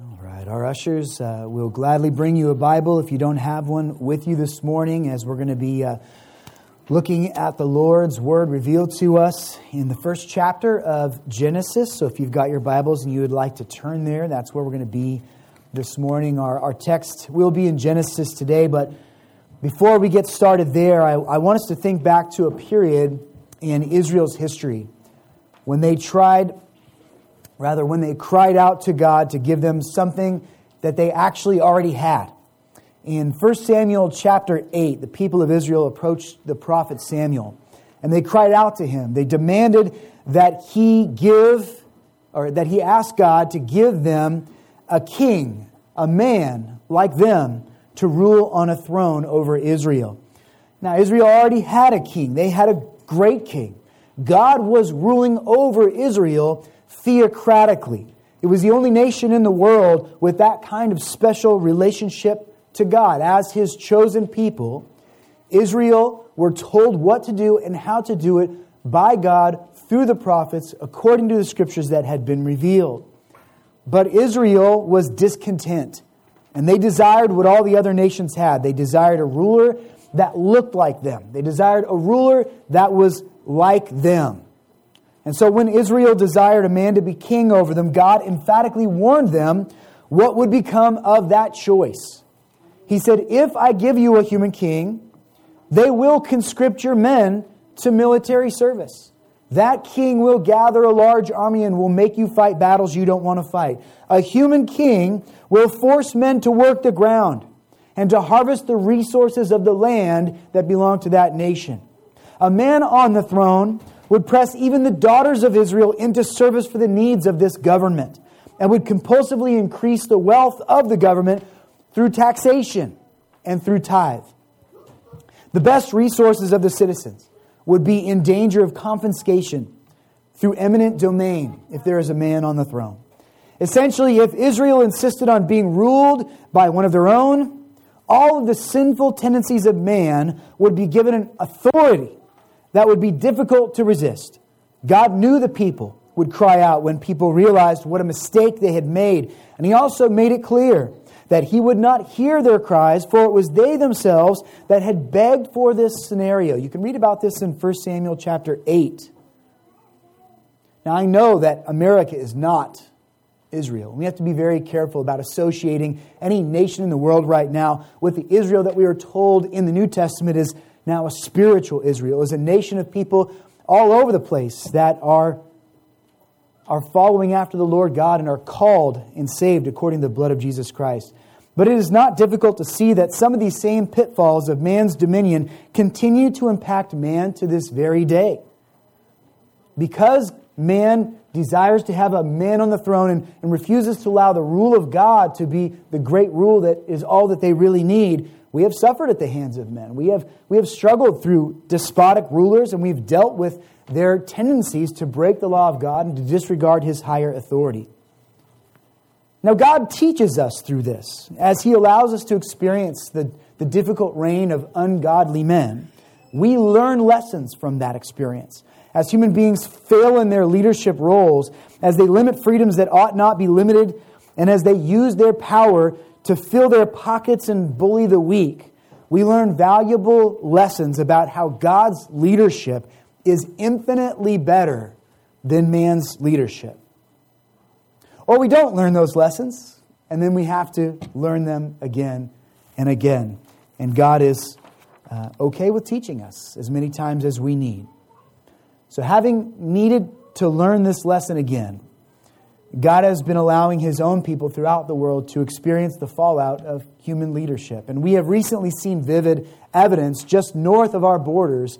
All right, our ushers uh, will gladly bring you a Bible if you don't have one with you this morning, as we're going to be uh, looking at the Lord's Word revealed to us in the first chapter of Genesis. So if you've got your Bibles and you would like to turn there, that's where we're going to be this morning. Our, our text will be in Genesis today, but before we get started there, I, I want us to think back to a period in Israel's history when they tried Rather, when they cried out to God to give them something that they actually already had. In 1 Samuel chapter 8, the people of Israel approached the prophet Samuel and they cried out to him. They demanded that he give, or that he ask God to give them a king, a man like them, to rule on a throne over Israel. Now, Israel already had a king, they had a great king. God was ruling over Israel theocratically. It was the only nation in the world with that kind of special relationship to God. As his chosen people, Israel were told what to do and how to do it by God through the prophets according to the scriptures that had been revealed. But Israel was discontent, and they desired what all the other nations had. They desired a ruler that looked like them, they desired a ruler that was like them. And so when Israel desired a man to be king over them, God emphatically warned them what would become of that choice. He said, If I give you a human king, they will conscript your men to military service. That king will gather a large army and will make you fight battles you don't want to fight. A human king will force men to work the ground and to harvest the resources of the land that belong to that nation. A man on the throne would press even the daughters of Israel into service for the needs of this government and would compulsively increase the wealth of the government through taxation and through tithe. The best resources of the citizens would be in danger of confiscation through eminent domain if there is a man on the throne. Essentially, if Israel insisted on being ruled by one of their own, all of the sinful tendencies of man would be given an authority that would be difficult to resist. God knew the people would cry out when people realized what a mistake they had made. And He also made it clear that He would not hear their cries, for it was they themselves that had begged for this scenario. You can read about this in 1 Samuel chapter 8. Now, I know that America is not Israel. We have to be very careful about associating any nation in the world right now with the Israel that we are told in the New Testament is now a spiritual Israel, is a nation of people all over the place that are, are following after the Lord God and are called and saved according to the blood of Jesus Christ. But it is not difficult to see that some of these same pitfalls of man's dominion continue to impact man to this very day. Because man desires to have a man on the throne and, and refuses to allow the rule of God to be the great rule that is all that they really need, we have suffered at the hands of men. We have, we have struggled through despotic rulers, and we've dealt with their tendencies to break the law of God and to disregard his higher authority. Now, God teaches us through this as he allows us to experience the, the difficult reign of ungodly men. We learn lessons from that experience. As human beings fail in their leadership roles, as they limit freedoms that ought not be limited, and as they use their power to fill their pockets and bully the weak, we learn valuable lessons about how God's leadership is infinitely better than man's leadership. Or we don't learn those lessons, and then we have to learn them again and again. And God is uh, okay with teaching us as many times as we need. So, having needed to learn this lesson again, God has been allowing his own people throughout the world to experience the fallout of human leadership. And we have recently seen vivid evidence just north of our borders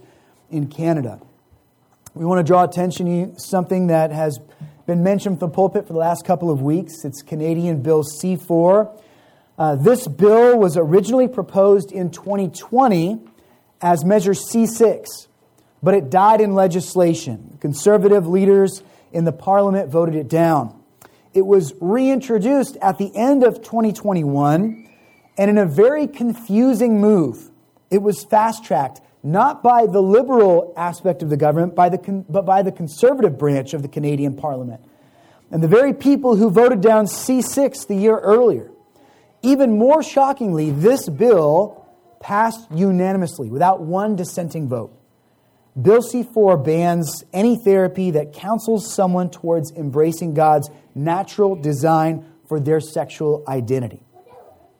in Canada. We want to draw attention to something that has been mentioned from the pulpit for the last couple of weeks. It's Canadian Bill C 4. Uh, this bill was originally proposed in 2020 as Measure C 6, but it died in legislation. Conservative leaders in the parliament voted it down. It was reintroduced at the end of 2021, and in a very confusing move, it was fast tracked not by the liberal aspect of the government, by the, but by the conservative branch of the Canadian Parliament. and the very people who voted down C6 the year earlier. Even more shockingly, this bill passed unanimously without one dissenting vote. Bill C 4 bans any therapy that counsels someone towards embracing God's natural design for their sexual identity.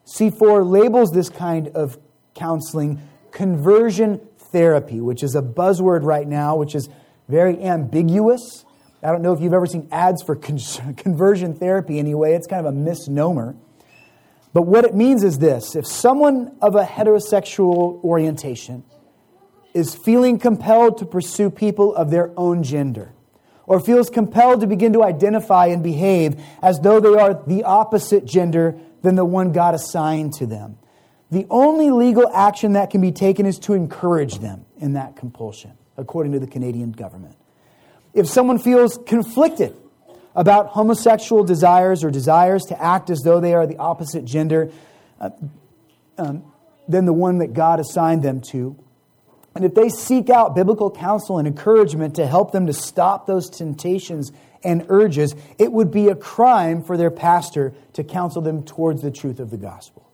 C 4 labels this kind of counseling conversion therapy, which is a buzzword right now, which is very ambiguous. I don't know if you've ever seen ads for con- conversion therapy anyway, it's kind of a misnomer. But what it means is this if someone of a heterosexual orientation is feeling compelled to pursue people of their own gender, or feels compelled to begin to identify and behave as though they are the opposite gender than the one God assigned to them, the only legal action that can be taken is to encourage them in that compulsion, according to the Canadian government. If someone feels conflicted about homosexual desires or desires to act as though they are the opposite gender uh, um, than the one that God assigned them to, and if they seek out biblical counsel and encouragement to help them to stop those temptations and urges, it would be a crime for their pastor to counsel them towards the truth of the gospel.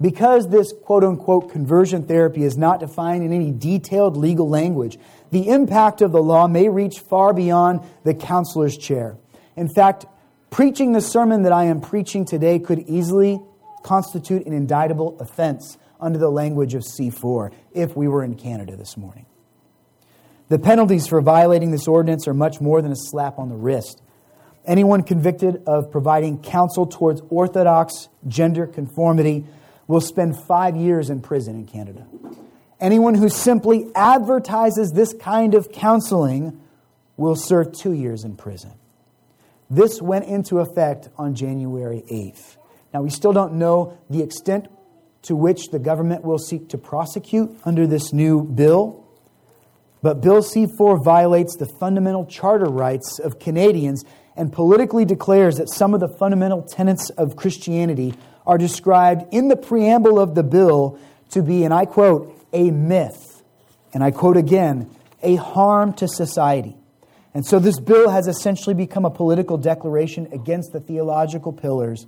Because this quote unquote conversion therapy is not defined in any detailed legal language, the impact of the law may reach far beyond the counselor's chair. In fact, preaching the sermon that I am preaching today could easily constitute an indictable offense under the language of C4 if we were in Canada this morning. The penalties for violating this ordinance are much more than a slap on the wrist. Anyone convicted of providing counsel towards orthodox gender conformity will spend five years in prison in Canada. Anyone who simply advertises this kind of counseling will serve two years in prison. This went into effect on January 8th. Now, we still don't know the extent to which the government will seek to prosecute under this new bill. But Bill C 4 violates the fundamental charter rights of Canadians and politically declares that some of the fundamental tenets of Christianity are described in the preamble of the bill to be, and I quote, a myth. And I quote again, a harm to society. And so this bill has essentially become a political declaration against the theological pillars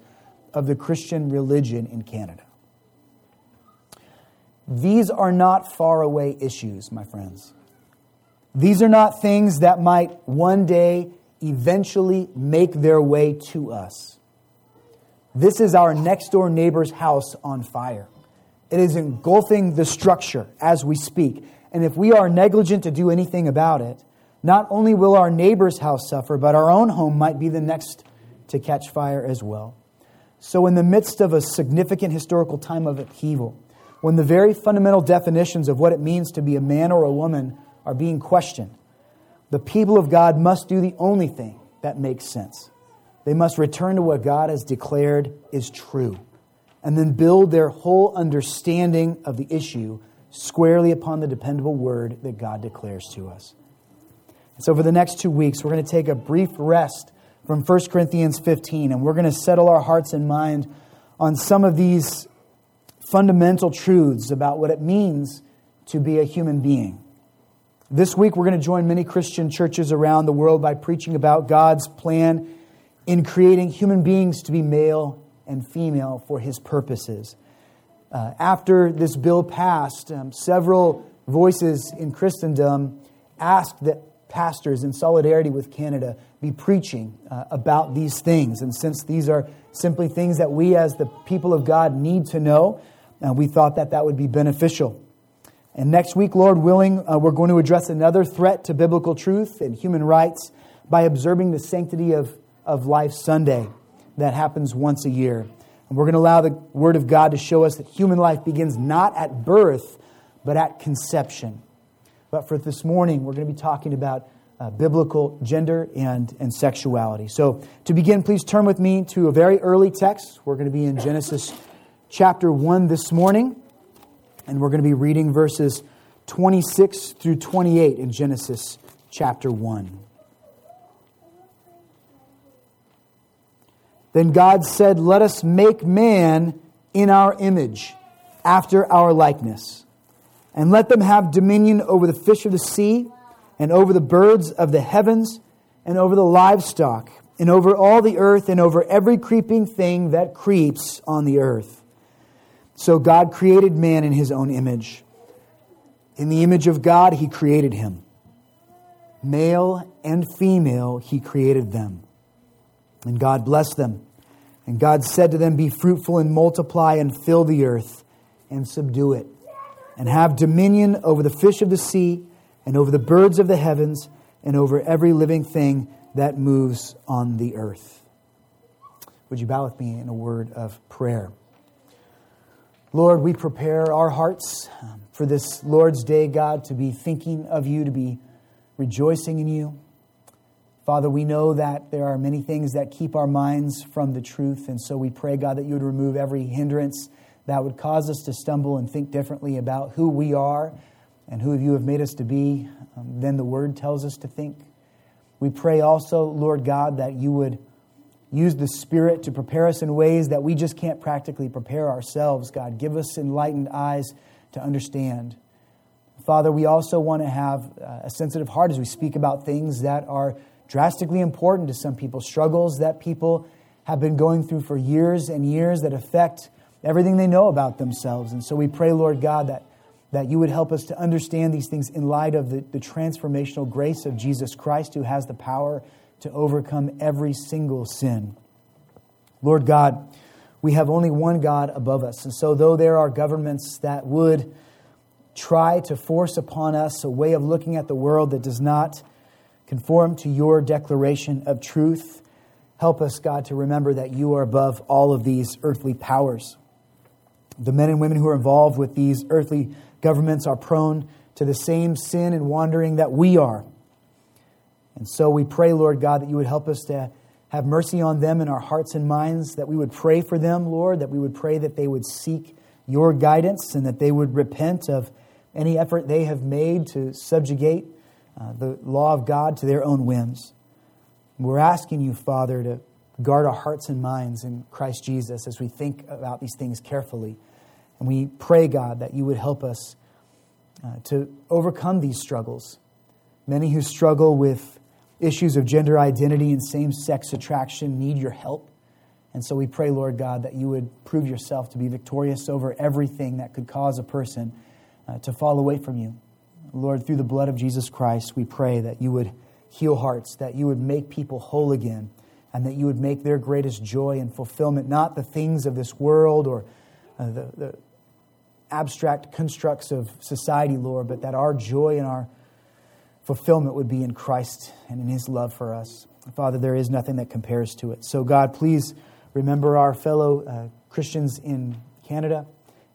of the Christian religion in Canada. These are not faraway issues, my friends. These are not things that might one day eventually make their way to us. This is our next door neighbor's house on fire. It is engulfing the structure as we speak. And if we are negligent to do anything about it, not only will our neighbor's house suffer, but our own home might be the next to catch fire as well. So, in the midst of a significant historical time of upheaval, when the very fundamental definitions of what it means to be a man or a woman are being questioned, the people of God must do the only thing that makes sense. They must return to what God has declared is true and then build their whole understanding of the issue squarely upon the dependable word that God declares to us. So, for the next two weeks, we're going to take a brief rest from 1 Corinthians 15, and we're going to settle our hearts and mind on some of these fundamental truths about what it means to be a human being. This week, we're going to join many Christian churches around the world by preaching about God's plan in creating human beings to be male and female for his purposes. Uh, after this bill passed, um, several voices in Christendom asked that pastors in solidarity with Canada be preaching uh, about these things. And since these are simply things that we as the people of God need to know, uh, we thought that that would be beneficial. And next week, Lord willing, uh, we're going to address another threat to biblical truth and human rights by observing the sanctity of, of Life Sunday that happens once a year. And we're going to allow the Word of God to show us that human life begins not at birth, but at conception. But for this morning, we're going to be talking about uh, biblical gender and, and sexuality. So, to begin, please turn with me to a very early text. We're going to be in Genesis chapter 1 this morning, and we're going to be reading verses 26 through 28 in Genesis chapter 1. Then God said, Let us make man in our image, after our likeness and let them have dominion over the fish of the sea, and over the birds of the heavens, and over the livestock, and over all the earth and over every creeping thing that creeps on the earth. So God created man in his own image. In the image of God, he created him. Male and female, he created them. And God blessed them. And God said to them, Be fruitful and multiply and fill the earth and subdue it, and have dominion over the fish of the sea and over the birds of the heavens and over every living thing that moves on the earth. Would you bow with me in a word of prayer? Lord, we prepare our hearts um, for this Lord's Day, God, to be thinking of you, to be rejoicing in you. Father, we know that there are many things that keep our minds from the truth, and so we pray, God, that you would remove every hindrance that would cause us to stumble and think differently about who we are and who you have made us to be um, than the Word tells us to think. We pray also, Lord God, that you would use the Spirit to prepare us in ways that we just can't practically prepare ourselves, God. Give us enlightened eyes to understand. Father, we also want to have uh, a sensitive heart as we speak about things that are drastically important to some people, struggles that people have been going through for years and years that affect everything they know about themselves. And so we pray, Lord God, that that you would help us to understand these things in light of the, the transformational grace of Jesus Christ, who has the power to overcome every single sin. Lord God, we have only one God above us. And so, though there are governments that would try to force upon us a way of looking at the world that does not conform to your declaration of truth, help us, God, to remember that you are above all of these earthly powers. The men and women who are involved with these earthly Governments are prone to the same sin and wandering that we are. And so we pray, Lord God, that you would help us to have mercy on them in our hearts and minds, that we would pray for them, Lord, that we would pray that they would seek your guidance and that they would repent of any effort they have made to subjugate uh, the law of God to their own whims. We're asking you, Father, to guard our hearts and minds in Christ Jesus as we think about these things carefully. And we pray, God, that you would help us uh, to overcome these struggles. Many who struggle with issues of gender identity and same sex attraction need your help. And so we pray, Lord God, that you would prove yourself to be victorious over everything that could cause a person uh, to fall away from you. Lord, through the blood of Jesus Christ, we pray that you would heal hearts, that you would make people whole again, and that you would make their greatest joy and fulfillment not the things of this world or uh, the, the abstract constructs of society, Lord, but that our joy and our fulfillment would be in Christ and in His love for us. Father, there is nothing that compares to it. So, God, please remember our fellow uh, Christians in Canada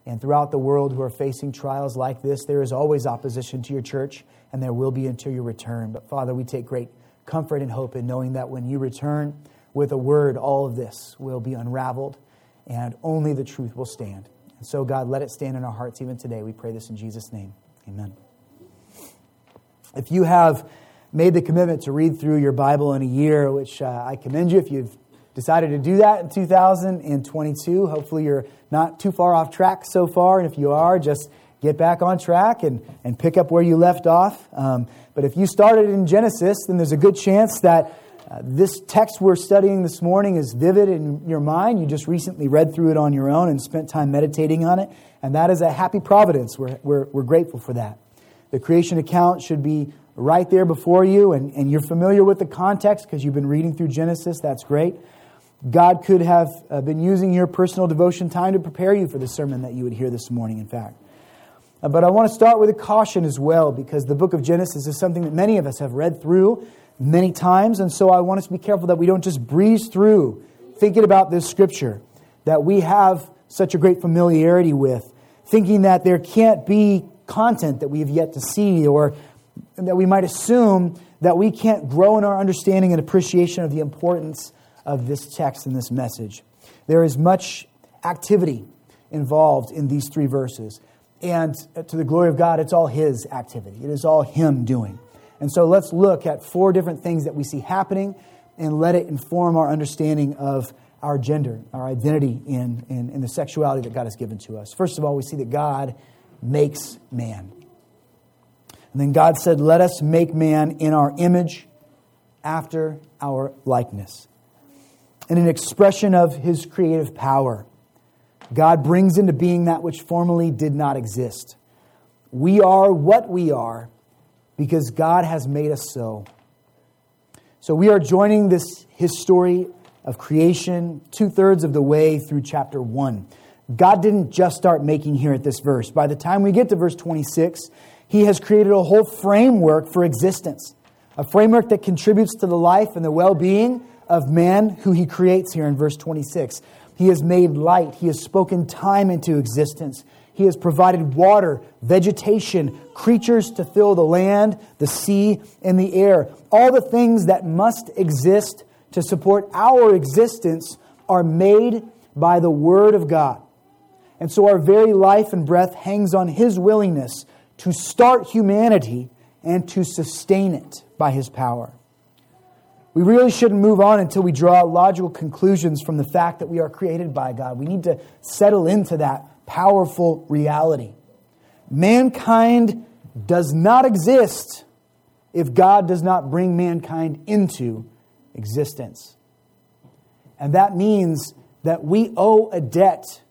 and throughout the world who are facing trials like this. There is always opposition to your church, and there will be until your return. But, Father, we take great comfort and hope in knowing that when you return with a word, all of this will be unraveled and only the truth will stand. And so, God, let it stand in our hearts even today. We pray this in Jesus' name. Amen. If you have made the commitment to read through your Bible in a year, which uh, I commend you if you've decided to do that in 2022, hopefully you're not too far off track so far. And if you are, just get back on track and, and pick up where you left off. Um, but if you started in Genesis, then there's a good chance that uh, this text we're studying this morning is vivid in your mind. You just recently read through it on your own and spent time meditating on it, and that is a happy providence. We're, we're, we're grateful for that. The creation account should be right there before you, and, and you're familiar with the context because you've been reading through Genesis. That's great. God could have uh, been using your personal devotion time to prepare you for the sermon that you would hear this morning, in fact. Uh, but I want to start with a caution as well because the book of Genesis is something that many of us have read through many times. And so I want us to be careful that we don't just breeze through thinking about this scripture that we have such a great familiarity with, thinking that there can't be content that we have yet to see or that we might assume that we can't grow in our understanding and appreciation of the importance of this text and this message. There is much activity involved in these three verses. And to the glory of God, it's all His activity. It is all Him doing. And so let's look at four different things that we see happening and let it inform our understanding of our gender, our identity in, in, the sexuality that God has given to us. First of all, we see that God makes man. And then God said, Let us make man in our image after our likeness. and an expression of his creative power. God brings into being that which formerly did not exist. We are what we are because God has made us so. So we are joining this his story of creation two thirds of the way through chapter 1. God didn't just start making here at this verse. By the time we get to verse 26, he has created a whole framework for existence, a framework that contributes to the life and the well being of man who he creates here in verse 26. He has made light, he has spoken time into existence. He has provided water, vegetation, creatures to fill the land, the sea, and the air. All the things that must exist to support our existence are made by the Word of God. And so our very life and breath hangs on His willingness to start humanity and to sustain it by His power. We really shouldn't move on until we draw logical conclusions from the fact that we are created by God. We need to settle into that powerful reality. Mankind does not exist if God does not bring mankind into existence. And that means that we owe a debt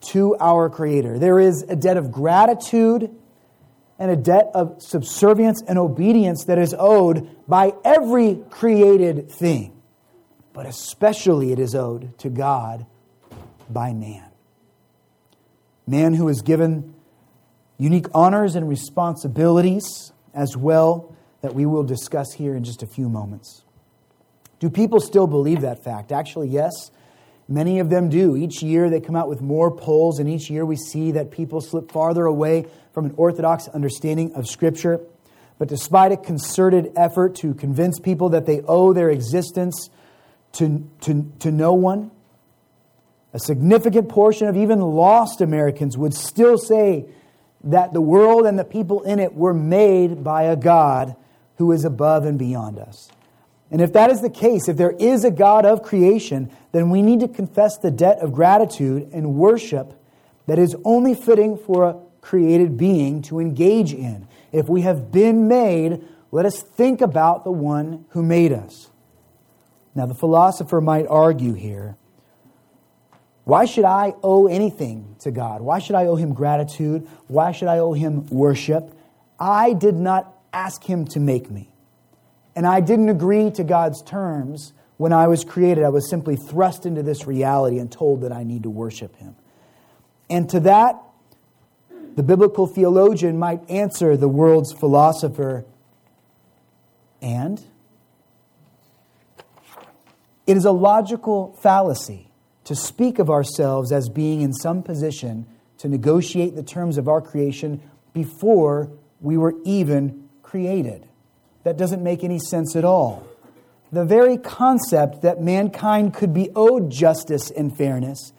to our Creator. There is a debt of gratitude and a debt of subservience and obedience that is owed by every created thing, but especially it is owed to God by man. Man who is given unique honors and responsibilities as well that we will discuss here in just a few moments. Do people still believe that fact? Actually, yes. Many of them do. Each year they come out with more polls, and each year we see that people slip farther away from an orthodox understanding of Scripture. But despite a concerted effort to convince people that they owe their existence to, to, to no one, a significant portion of even lost Americans would still say that the world and the people in it were made by a God who is above and beyond us. And if that is the case, if there is a God of creation, then we need to confess the debt of gratitude and worship that is only fitting for a created being to engage in. If we have been made, let us think about the one who made us. Now, the philosopher might argue here why should I owe anything to God? Why should I owe him gratitude? Why should I owe him worship? I did not ask him to make me. And I didn't agree to God's terms when I was created. I was simply thrust into this reality and told that I need to worship Him. And to that, the biblical theologian might answer the world's philosopher, and it is a logical fallacy to speak of ourselves as being in some position to negotiate the terms of our creation before we were even created. That doesn't make any sense at all. The very concept that mankind could be owed justice and fairness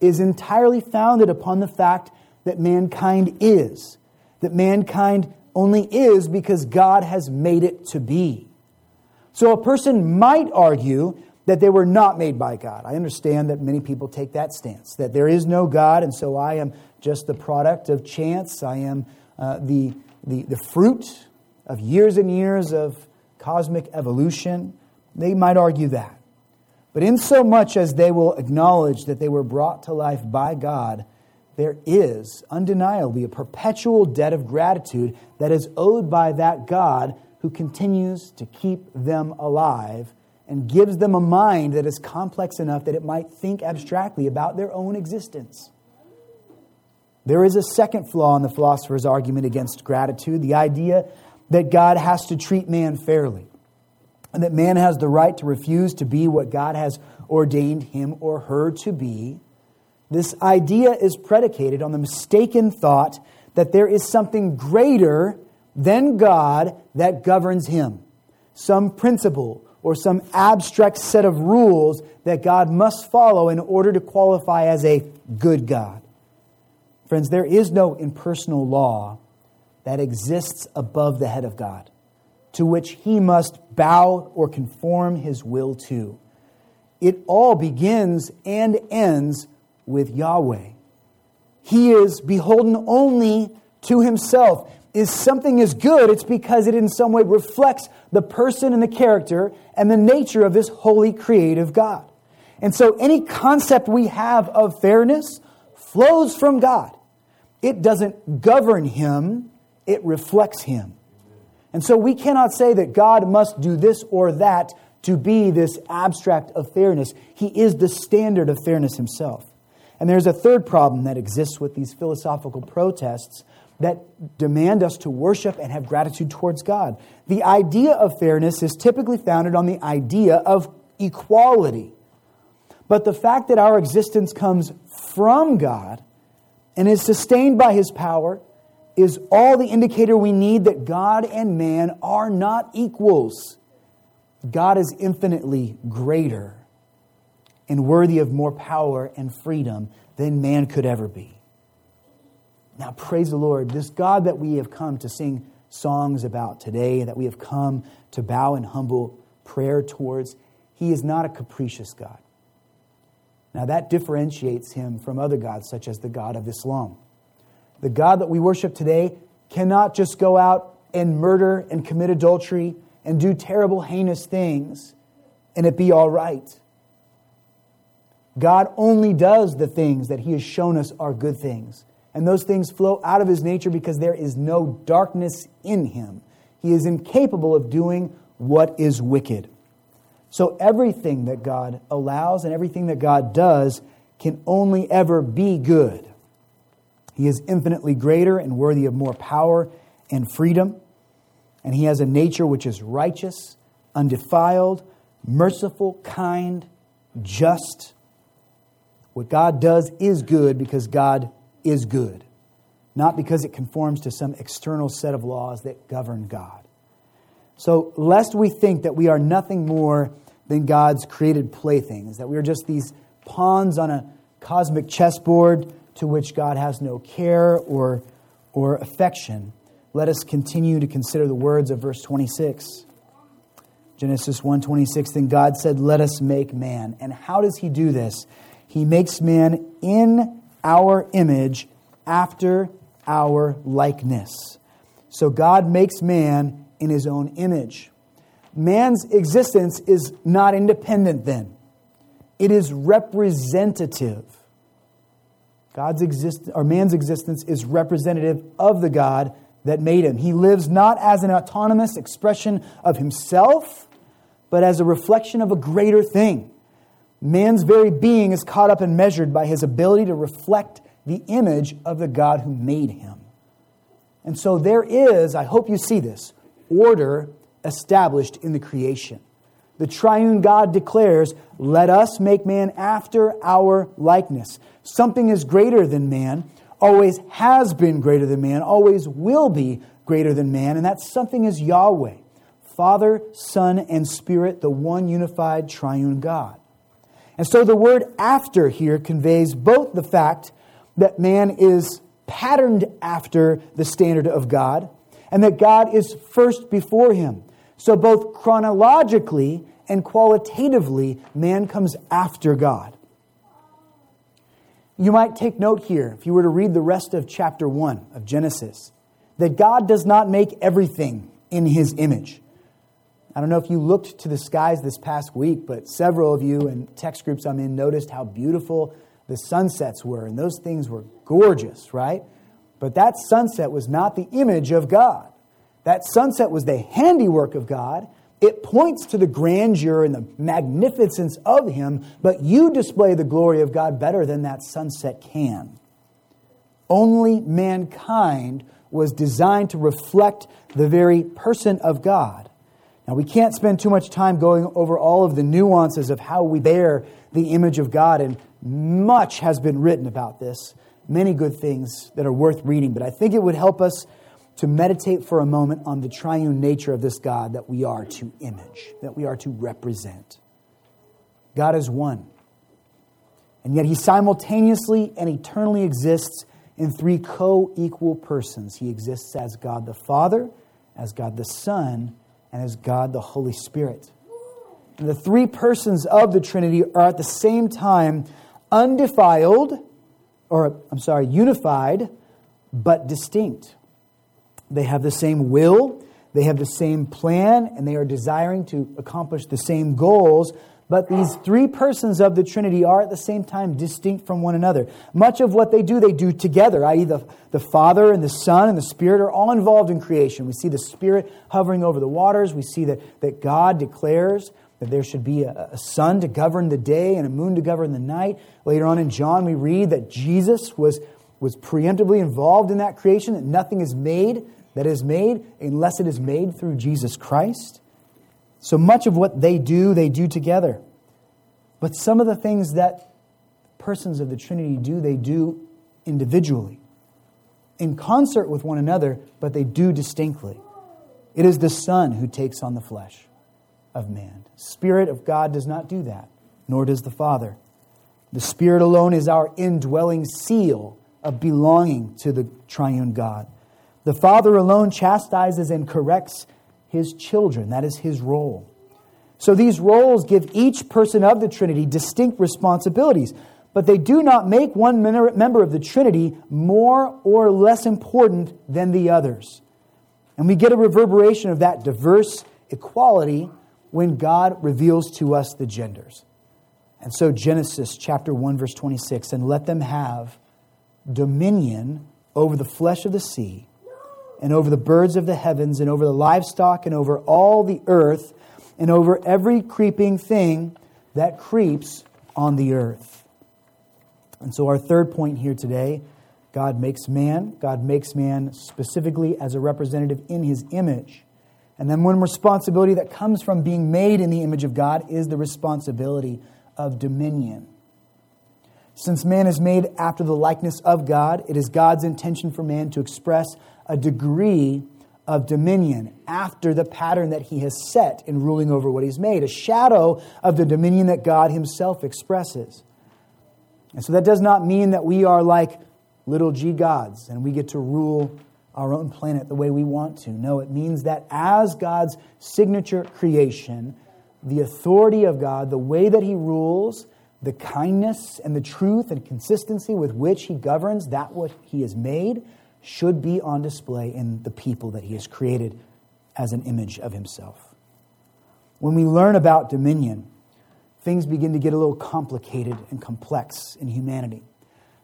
is entirely founded upon the fact that mankind is, that mankind only is because God has made it to be. So a person might argue that they were not made by God. I understand that many people take that stance, that there is no God, and so I am just the product of chance. I am uh, the, the, the fruit of years and years of cosmic evolution, they might argue that. But in so much as they will acknowledge that they were brought to life by God, there is undeniably a perpetual debt of gratitude that is owed by that God who continues to keep them alive and gives them a mind that is complex enough that it might think abstractly about their own existence. There is a second flaw in the philosopher's argument against gratitude the idea that God has to treat man fairly, and that man has the right to refuse to be what God has ordained him or her to be. This idea is predicated on the mistaken thought that there is something greater than God that governs him, some principle or some abstract set of rules that God must follow in order to qualify as a good God. Friends, there is no impersonal law that exists above the head of God, to which he must bow or conform his will to. It all begins and ends with Yahweh. He is beholden only to himself. Is something is good, it's because it in some way reflects the person and the character and the nature of this holy creative God. And so any concept we have of fairness flows from God. It doesn't govern him, it reflects him. And so we cannot say that God must do this or that to be this abstract of fairness. He is the standard of fairness himself. And there's a third problem that exists with these philosophical protests that demand us to worship and have gratitude towards God. The idea of fairness is typically founded on the idea of equality. But the fact that our existence comes from God and is sustained by His power is all the indicator we need that God and man are not equals. God is infinitely greater and worthy of more power and freedom than man could ever be. Now, praise the Lord. This God that we have come to sing songs about today, that we have come to bow in humble prayer towards, he is not a capricious God. Now, that differentiates him from other gods, such as the God of Islam. The God that we worship today cannot just go out and murder and commit adultery and do terrible, heinous things and it be all right. God only does the things that he has shown us are good things. And those things flow out of his nature because there is no darkness in him. He is incapable of doing what is wicked. So everything that God allows and everything that God does can only ever be good. He is infinitely greater and worthy of more power and freedom. And he has a nature which is righteous, undefiled, merciful, kind, just. What God does is good because God is good, not because it conforms to some external set of laws that govern God. So, lest we think that we are nothing more than God's created playthings, that we are just these pawns on a cosmic chessboard to which God has no care or, or affection, let us continue to consider the words of verse 26. Genesis 1:26 then God said let us make man. And how does he do this? He makes man in our image after our likeness. So God makes man in his own image. Man's existence is not independent then. It is representative. God's exist or man's existence is representative of the God that made him. He lives not as an autonomous expression of himself, but as a reflection of a greater thing. Man's very being is caught up and measured by his ability to reflect the image of the God who made him. And so there is, I hope you see this, order established in the creation. The triune God declares, Let us make man after our likeness. Something is greater than man, always has been greater than man, always will be greater than man, and that something is Yahweh, Father, Son, and Spirit, the one unified triune God. And so the word after here conveys both the fact that man is patterned after the standard of God and that God is first before him. So both chronologically and qualitatively, man comes after God. You might take note here, if you were to read the rest of chapter 1 of Genesis, that God does not make everything in his image. I don't know if you looked to the skies this past week, but several of you in text groups I'm in noticed how beautiful the sunsets were, and those things were gorgeous, right? But that sunset was not the image of God. That sunset was the handiwork of God. It points to the grandeur and the magnificence of Him, but you display the glory of God better than that sunset can. Only mankind was designed to reflect the very person of God. Now, we can't spend too much time going over all of the nuances of how we bear the image of God, and much has been written about this. Many good things that are worth reading, but I think it would help us to meditate for a moment on the triune nature of this God that we are to image, that we are to represent. God is one, and yet He simultaneously and eternally exists in three co equal persons. He exists as God the Father, as God the Son, and as God the Holy Spirit. And the three persons of the Trinity are at the same time undefiled, or I'm sorry, unified, but distinct. They have the same will, they have the same plan, and they are desiring to accomplish the same goals, But these three persons of the Trinity are at the same time distinct from one another. Much of what they do, they do together, i.e., the, the Father and the Son and the Spirit are all involved in creation. We see the Spirit hovering over the waters. We see that, that God declares that there should be a, a sun to govern the day and a moon to govern the night. Later on in John, we read that Jesus was, was preemptively involved in that creation, that nothing is made that is made unless it is made through Jesus Christ. So much of what they do, they do together. But some of the things that persons of the Trinity do, they do individually, in concert with one another, but they do distinctly. It is the Son who takes on the flesh of man. Spirit of God does not do that, nor does the Father. The Spirit alone is our indwelling seal of belonging to the triune God. The Father alone chastises and corrects his children. That is his role. So these roles give each person of the Trinity distinct responsibilities, but they do not make one member of the Trinity more or less important than the others. And we get a reverberation of that diverse equality when God reveals to us the genders. And so, Genesis chapter 1, verse 26 and let them have dominion over the flesh of the sea and over the birds of the heavens, and over the livestock, and over all the earth, and over every creeping thing that creeps on the earth. And so, our third point here today God makes man. God makes man specifically as a representative in his image. And then, one responsibility that comes from being made in the image of God is the responsibility of dominion. Since man is made after the likeness of God, it is God's intention for man to express a degree of dominion after the pattern that he has set in ruling over what he's made, a shadow of the dominion that God himself expresses. And so that does not mean that we are like little g gods and we get to rule our own planet the way we want to. No, it means that as God's signature creation, the authority of God, the way that he rules, the kindness and the truth and consistency with which he governs that what he has made should be on display in the people that he has created as an image of himself. When we learn about dominion, things begin to get a little complicated and complex in humanity.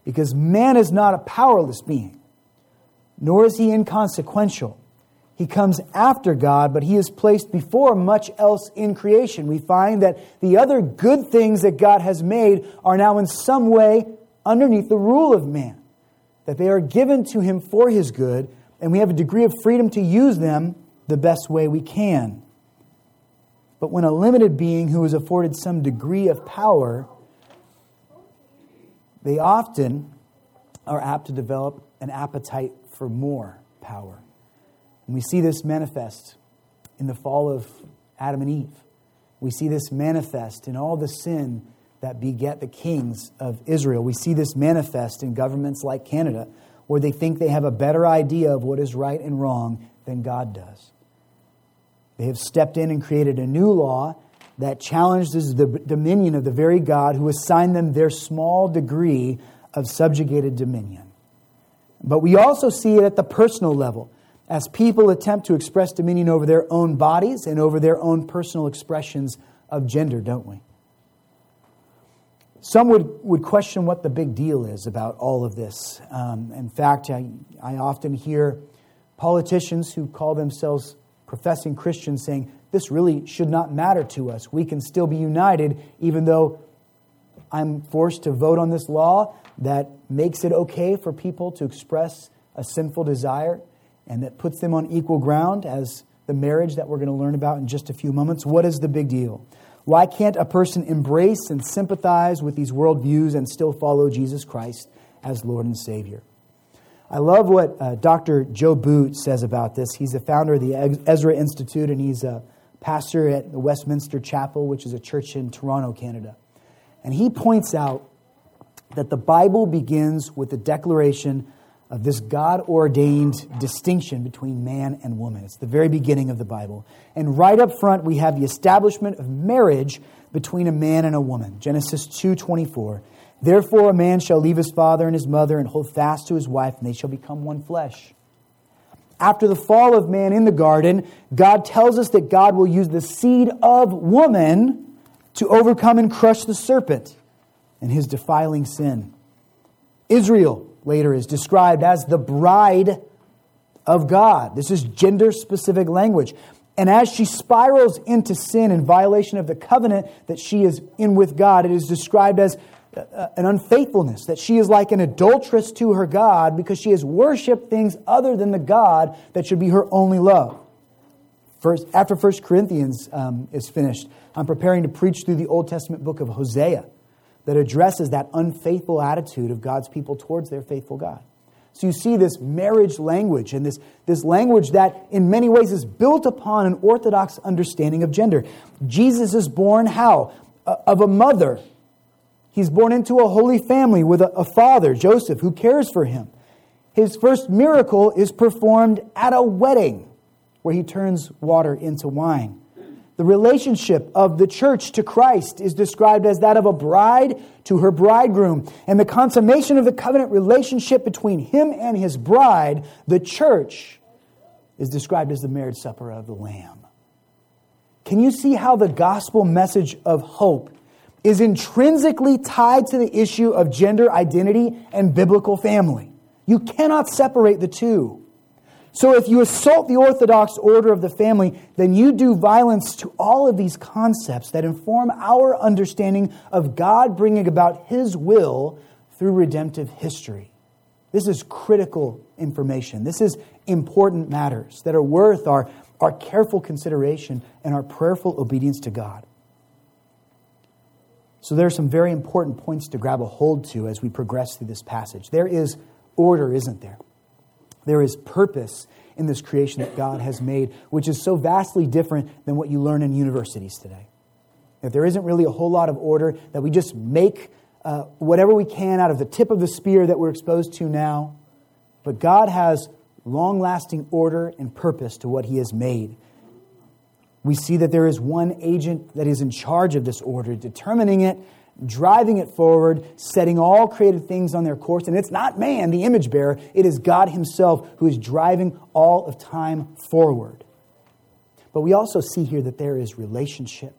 Because man is not a powerless being, nor is he inconsequential. He comes after God, but he is placed before much else in creation. We find that the other good things that God has made are now in some way underneath the rule of man that they are given to him for his good, and we have a degree of freedom to use them the best way we can. But when a limited being who is afforded some degree of power, they often are apt to develop an appetite for more power. And we see this manifest in the fall of Adam and Eve. We see this manifest in all the sin that beget the kings of Israel. We see this manifest in governments like Canada, where they think they have a better idea of what is right and wrong than God does. They have stepped in and created a new law that challenges the dominion of the very God who assigned them their small degree of subjugated dominion. But we also see it at the personal level as people attempt to express dominion over their own bodies and over their own personal expressions of gender, don't we? Some would, would question what the big deal is about all of this. Um, in fact, I, I often hear politicians who call themselves professing Christians saying, This really should not matter to us. We can still be united, even though I'm forced to vote on this law that makes it okay for people to express a sinful desire and that puts them on equal ground as the marriage that we're going to learn about in just a few moments. What is the big deal? Why can't a person embrace and sympathize with these worldviews and still follow Jesus Christ as Lord and Savior? I love what uh, Dr. Joe Boot says about this. He's the founder of the Ezra Institute and he's a pastor at the Westminster Chapel, which is a church in Toronto, Canada. And he points out that the Bible begins with the declaration of this God ordained distinction between man and woman. It's the very beginning of the Bible. And right up front, we have the establishment of marriage between a man and a woman. Genesis 2:24. Therefore a man shall leave his father and his mother and hold fast to his wife, and they shall become one flesh. After the fall of man in the garden, God tells us that God will use the seed of woman to overcome and crush the serpent and his defiling sin. Israel later is described as the bride of God. This is gender specific language. And as she spirals into sin in violation of the covenant that she is in with God, it is described as uh, uh, an unfaithfulness, that she is like an adulteress to her God because she has worshiped things other than the God that should be her only love. First, after 1 Corinthians um, is finished, I'm preparing to preach through the Old Testament book of Hosea that addresses that unfaithful attitude of God's people towards their faithful God. So you see this marriage language and this, this language that in many ways is built upon an orthodox understanding of gender. Jesus is born how? Of a mother. He's born into a holy family with a, a father, Joseph, who cares for him. His first miracle is performed at a wedding where he turns water into wine. The relationship of the church to Christ is described as that of a bride to her bridegroom. And the consummation of the covenant relationship between him and his bride, the church, is described as the marriage supper of the Lamb. Can you see how the gospel message of hope is intrinsically tied to the issue of gender identity and biblical family? You cannot separate the two. So if you assault the orthodox order of the family, then you do violence to all of these concepts that inform our understanding of God bringing about His will through redemptive history. This is critical information. This is important matters that are worth our, our careful consideration and our prayerful obedience to God. So there are some very important points to grab a hold to as we progress through this passage. There is order, isn't there? There is purpose in this creation that God has made, which is so vastly different than what you learn in universities today. If there isn't really a whole lot of order, that we just make uh, whatever we can out of the tip of the spear that we're exposed to now. But God has long lasting order and purpose to what He has made. We see that there is one agent that is in charge of this order, determining it driving it forward, setting all created things on their course. And it's not man, the image bearer, it is God Himself who is driving all of time forward. But we also see here that there is relationship.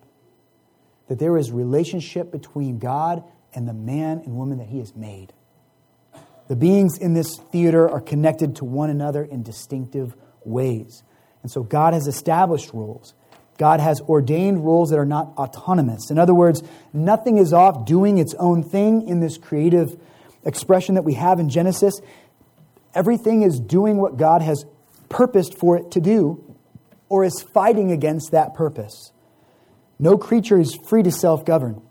That there is relationship between God and the man and woman that He has made. The beings in this theater are connected to one another in distinctive ways. And so God has established rules. God has ordained rules that are not autonomous. In other words, nothing is off doing its own thing in this creative expression that we have in Genesis. Everything is doing what God has purposed for it to do or is fighting against that purpose. No creature is free to self govern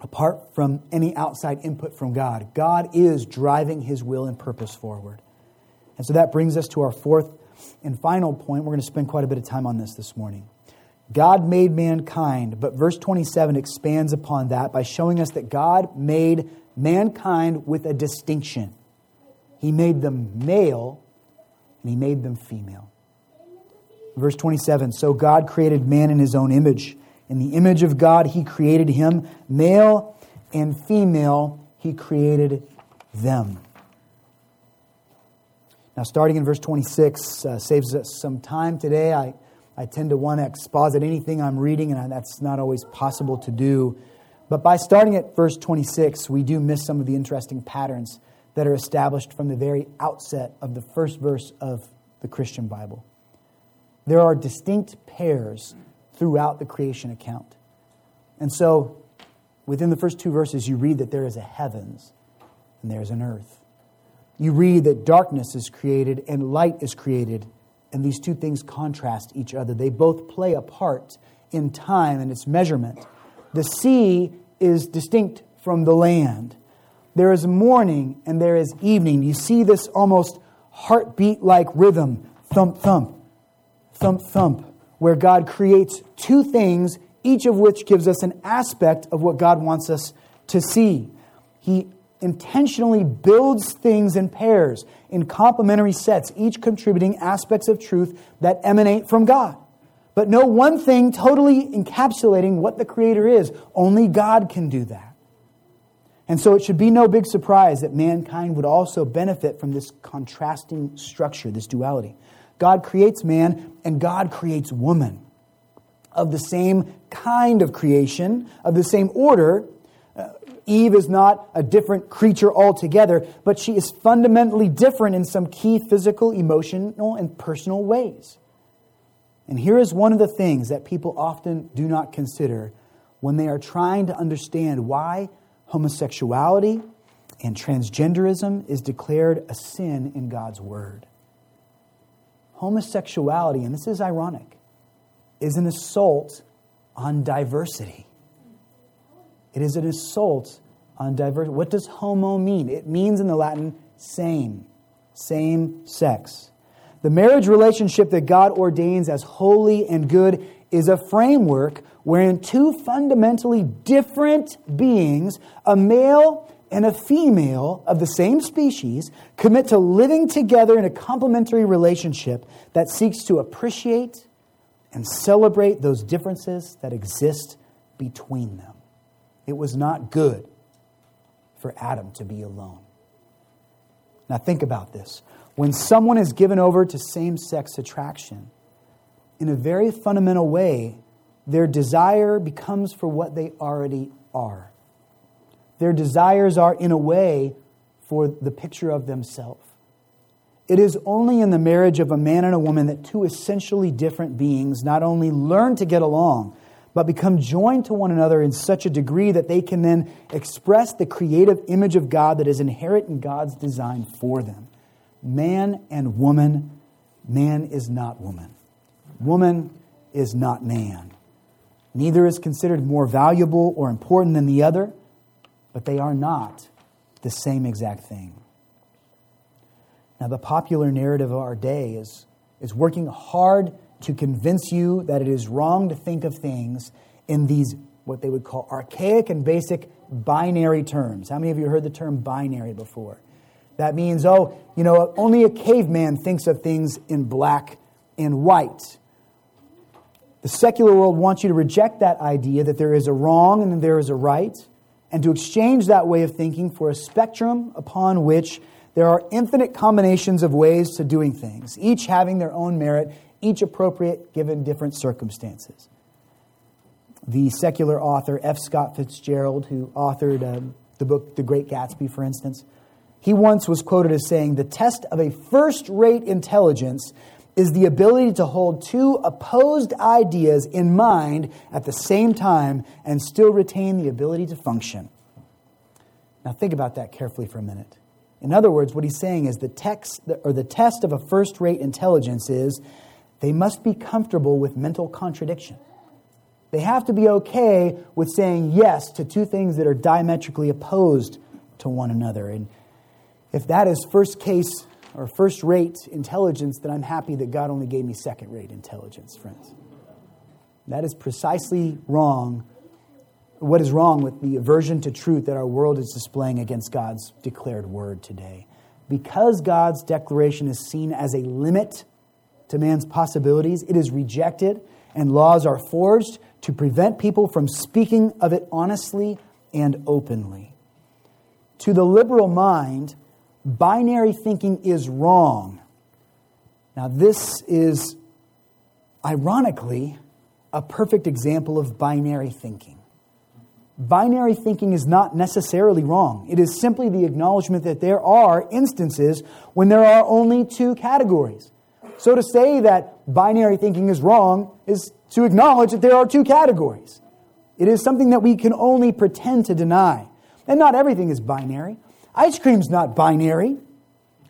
apart from any outside input from God. God is driving his will and purpose forward. And so that brings us to our fourth and final point. We're going to spend quite a bit of time on this this morning. God made mankind, but verse 27 expands upon that by showing us that God made mankind with a distinction. He made them male and he made them female. Verse 27 So God created man in his own image. In the image of God, he created him. Male and female, he created them. Now, starting in verse 26, uh, saves us some time today. I I tend to want to exposit anything I'm reading, and that's not always possible to do. But by starting at verse 26, we do miss some of the interesting patterns that are established from the very outset of the first verse of the Christian Bible. There are distinct pairs throughout the creation account. And so, within the first two verses, you read that there is a heavens and there is an earth. You read that darkness is created and light is created and these two things contrast each other. They both play a part in time and its measurement. The sea is distinct from the land. There is morning and there is evening. You see this almost heartbeat like rhythm thump, thump, thump, thump, where God creates two things, each of which gives us an aspect of what God wants us to see. He intentionally builds things in pairs, in complementary sets, each contributing aspects of truth that emanate from God. But no one thing totally encapsulating what the Creator is. Only God can do that. And so it should be no big surprise that mankind would also benefit from this contrasting structure, this duality. God creates man and God creates woman. of the same kind of creation, of the same order. Eve is not a different creature altogether, but she is fundamentally different in some key physical, emotional, and personal ways. And here is one of the things that people often do not consider when they are trying to understand why homosexuality and transgenderism is declared a sin in God's Word. Homosexuality, and this is ironic, is an assault on diversity. It is an assault on diversity. What does homo mean? It means in the Latin same, same sex. The marriage relationship that God ordains as holy and good is a framework wherein two fundamentally different beings, a male and a female of the same species, commit to living together in a complementary relationship that seeks to appreciate and celebrate those differences that exist between them. It was not good for Adam to be alone. Now, think about this. When someone is given over to same sex attraction, in a very fundamental way, their desire becomes for what they already are. Their desires are, in a way, for the picture of themselves. It is only in the marriage of a man and a woman that two essentially different beings not only learn to get along, but become joined to one another in such a degree that they can then express the creative image of God that is inherent in God's design for them. Man and woman, man is not woman. Woman is not man. Neither is considered more valuable or important than the other, but they are not the same exact thing. Now, the popular narrative of our day is, is working hard to convince you that it is wrong to think of things in these, what they would call archaic and basic binary terms. How many of you heard the term binary before? That means, oh, you know, only a caveman thinks of things in black and white. The secular world wants you to reject that idea that there is a wrong and there is a right, and to exchange that way of thinking for a spectrum upon which there are infinite combinations of ways to doing things, each having their own merit, each appropriate given different circumstances. The secular author F. Scott Fitzgerald, who authored uh, the book The Great Gatsby, for instance, he once was quoted as saying, The test of a first rate intelligence is the ability to hold two opposed ideas in mind at the same time and still retain the ability to function. Now, think about that carefully for a minute. In other words, what he's saying is the text or the test of a first rate intelligence is they must be comfortable with mental contradiction. They have to be okay with saying yes to two things that are diametrically opposed to one another. And if that is first case or first rate intelligence, then I'm happy that God only gave me second rate intelligence, friends. That is precisely wrong what is wrong with the aversion to truth that our world is displaying against God's declared word today. Because God's declaration is seen as a limit to man's possibilities, it is rejected, and laws are forged to prevent people from speaking of it honestly and openly. To the liberal mind, binary thinking is wrong. Now, this is ironically a perfect example of binary thinking binary thinking is not necessarily wrong. It is simply the acknowledgement that there are instances when there are only two categories. So to say that binary thinking is wrong is to acknowledge that there are two categories. It is something that we can only pretend to deny. And not everything is binary. Ice cream's not binary.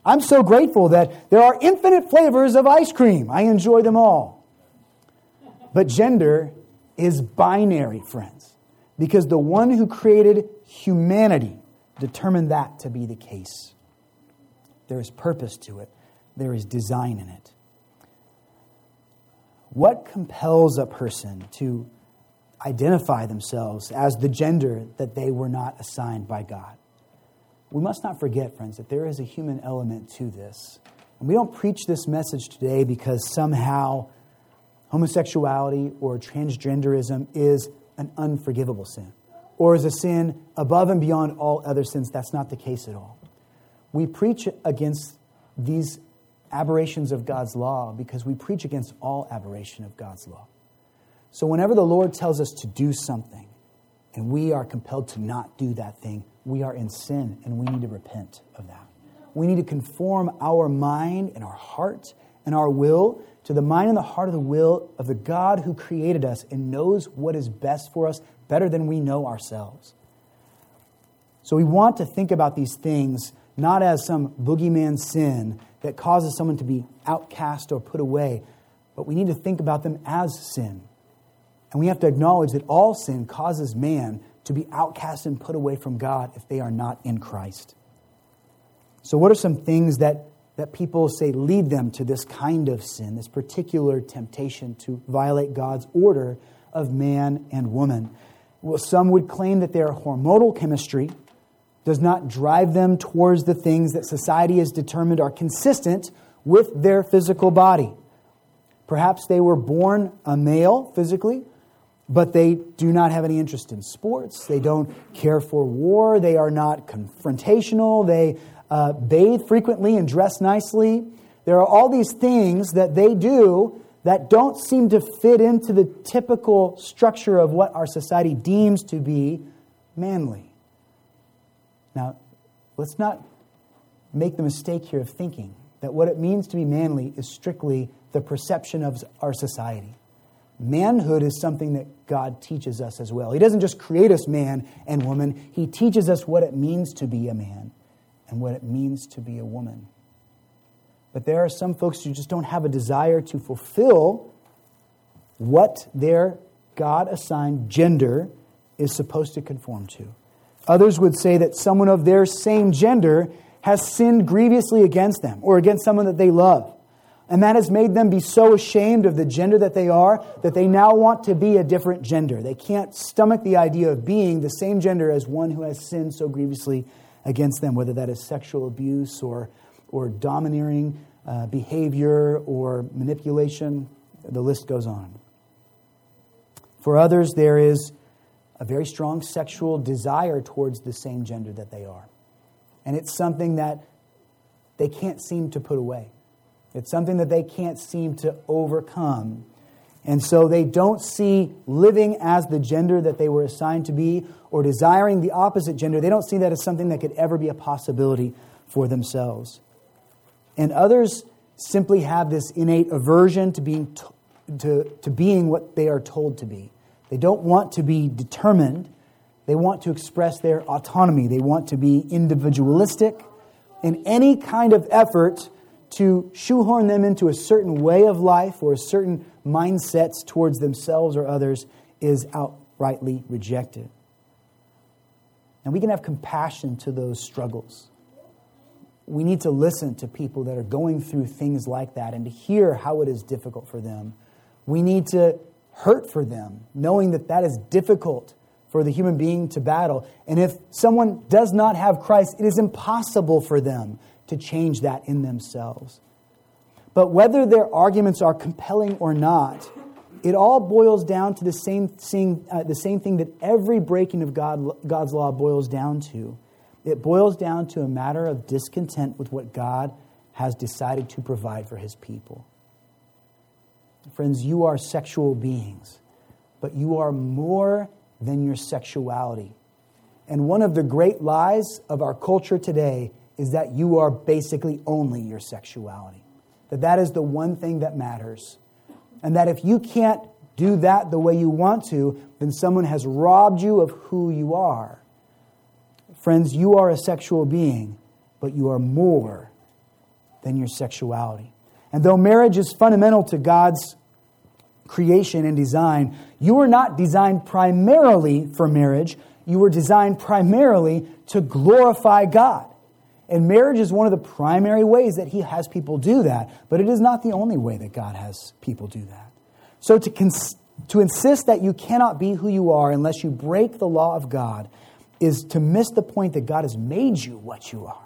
I'm so grateful that there are infinite flavors of ice cream. I enjoy them all. But gender is binary, friends because the one who created humanity determined that to be the case. There is purpose to it, there is design in it. What compels a person to identify themselves as the gender that they were not assigned by God? We must not forget, friends, that there is a human element to this. And we don't preach this message today because somehow homosexuality or transgenderism is an unforgivable sin or is a sin above and beyond all other sins. That's not the case at all. We preach against these aberrations of God's law because we preach against all aberration of God's law. So, whenever the Lord tells us to do something and we are compelled to not do that thing, we are in sin and we need to repent of that. We need to conform our mind and our heart and our will to the mind and the heart of the will of the God who created us and knows what is best for us better than we know ourselves. So we want to think about these things not as some boogeyman sin that causes someone to be outcast or put away, but we need to think about them as sin. And we have to acknowledge that all sin causes man to be outcast and put away from God if they are not in Christ. So, what are some things that, that people say lead them to this kind of sin, this particular temptation to violate God's order of man and woman? Well, some would claim that their hormonal chemistry does not drive them towards the things that society has determined are consistent with their physical body. Perhaps they were born a male physically, but they do not have any interest in sports. They don't care for war. They are not confrontational. They uh, bathe frequently and dress nicely. There are all these things that they do that don't seem to fit into the typical structure of what our society deems to be manly. Now, let's not make the mistake here of thinking that what it means to be manly is strictly the perception of our society. Manhood is something that God teaches us as well. He doesn't just create us man and woman, He teaches us what it means to be a man and what it means to be a woman. But there are some folks who just don't have a desire to fulfill what their God assigned gender is supposed to conform to. Others would say that someone of their same gender has sinned grievously against them or against someone that they love. And that has made them be so ashamed of the gender that they are that they now want to be a different gender. They can't stomach the idea of being the same gender as one who has sinned so grievously against them, whether that is sexual abuse or, or domineering uh, behavior or manipulation. The list goes on. For others, there is a very strong sexual desire towards the same gender that they are. And it's something that they can't seem to put away. It's something that they can't seem to overcome. And so they don't see living as the gender that they were assigned to be or desiring the opposite gender, they don't see that as something that could ever be a possibility for themselves. And others simply have this innate aversion to being, to, to being what they are told to be. They don't want to be determined. They want to express their autonomy. They want to be individualistic. And any kind of effort to shoehorn them into a certain way of life or a certain mindsets towards themselves or others is outrightly rejected. And we can have compassion to those struggles. We need to listen to people that are going through things like that and to hear how it is difficult for them. We need to hurt for them, knowing that that is difficult for the human being to battle. And if someone does not have Christ, it is impossible for them to change that in themselves. But whether their arguments are compelling or not, it all boils down to the same thing, uh, the same thing that every breaking of God, God's law boils down to. It boils down to a matter of discontent with what God has decided to provide for his people. Friends, you are sexual beings, but you are more than your sexuality. And one of the great lies of our culture today is that you are basically only your sexuality. That that is the one thing that matters. And that if you can't do that the way you want to, then someone has robbed you of who you are. Friends, you are a sexual being, but you are more than your sexuality. And though marriage is fundamental to God's creation and design, you were not designed primarily for marriage. You were designed primarily to glorify God. And marriage is one of the primary ways that He has people do that, but it is not the only way that God has people do that. So to, cons- to insist that you cannot be who you are unless you break the law of God is to miss the point that God has made you what you are.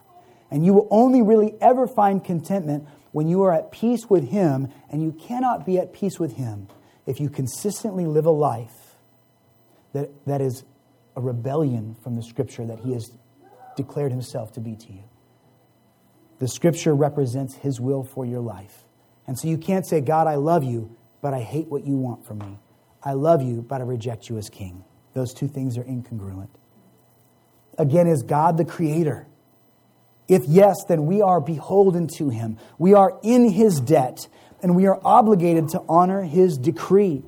And you will only really ever find contentment when you are at peace with Him, and you cannot be at peace with Him if you consistently live a life that, that is a rebellion from the Scripture that He has declared Himself to be to you. The scripture represents his will for your life. And so you can't say, God, I love you, but I hate what you want from me. I love you, but I reject you as king. Those two things are incongruent. Again, is God the creator? If yes, then we are beholden to him. We are in his debt, and we are obligated to honor his decree.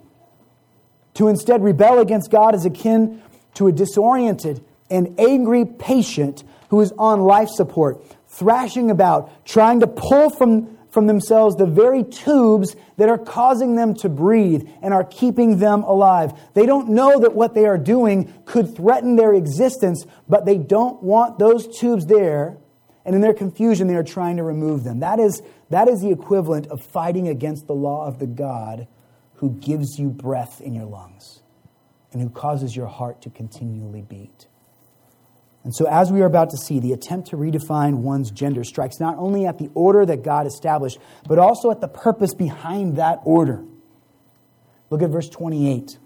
To instead rebel against God is akin to a disoriented and angry patient who is on life support, thrashing about, trying to pull from, from themselves the very tubes that are causing them to breathe and are keeping them alive. They don't know that what they are doing could threaten their existence, but they don't want those tubes there. And in their confusion, they are trying to remove them. That is, that is the equivalent of fighting against the law of the God who gives you breath in your lungs and who causes your heart to continually beat. And so, as we are about to see, the attempt to redefine one's gender strikes not only at the order that God established, but also at the purpose behind that order. Look at verse 28.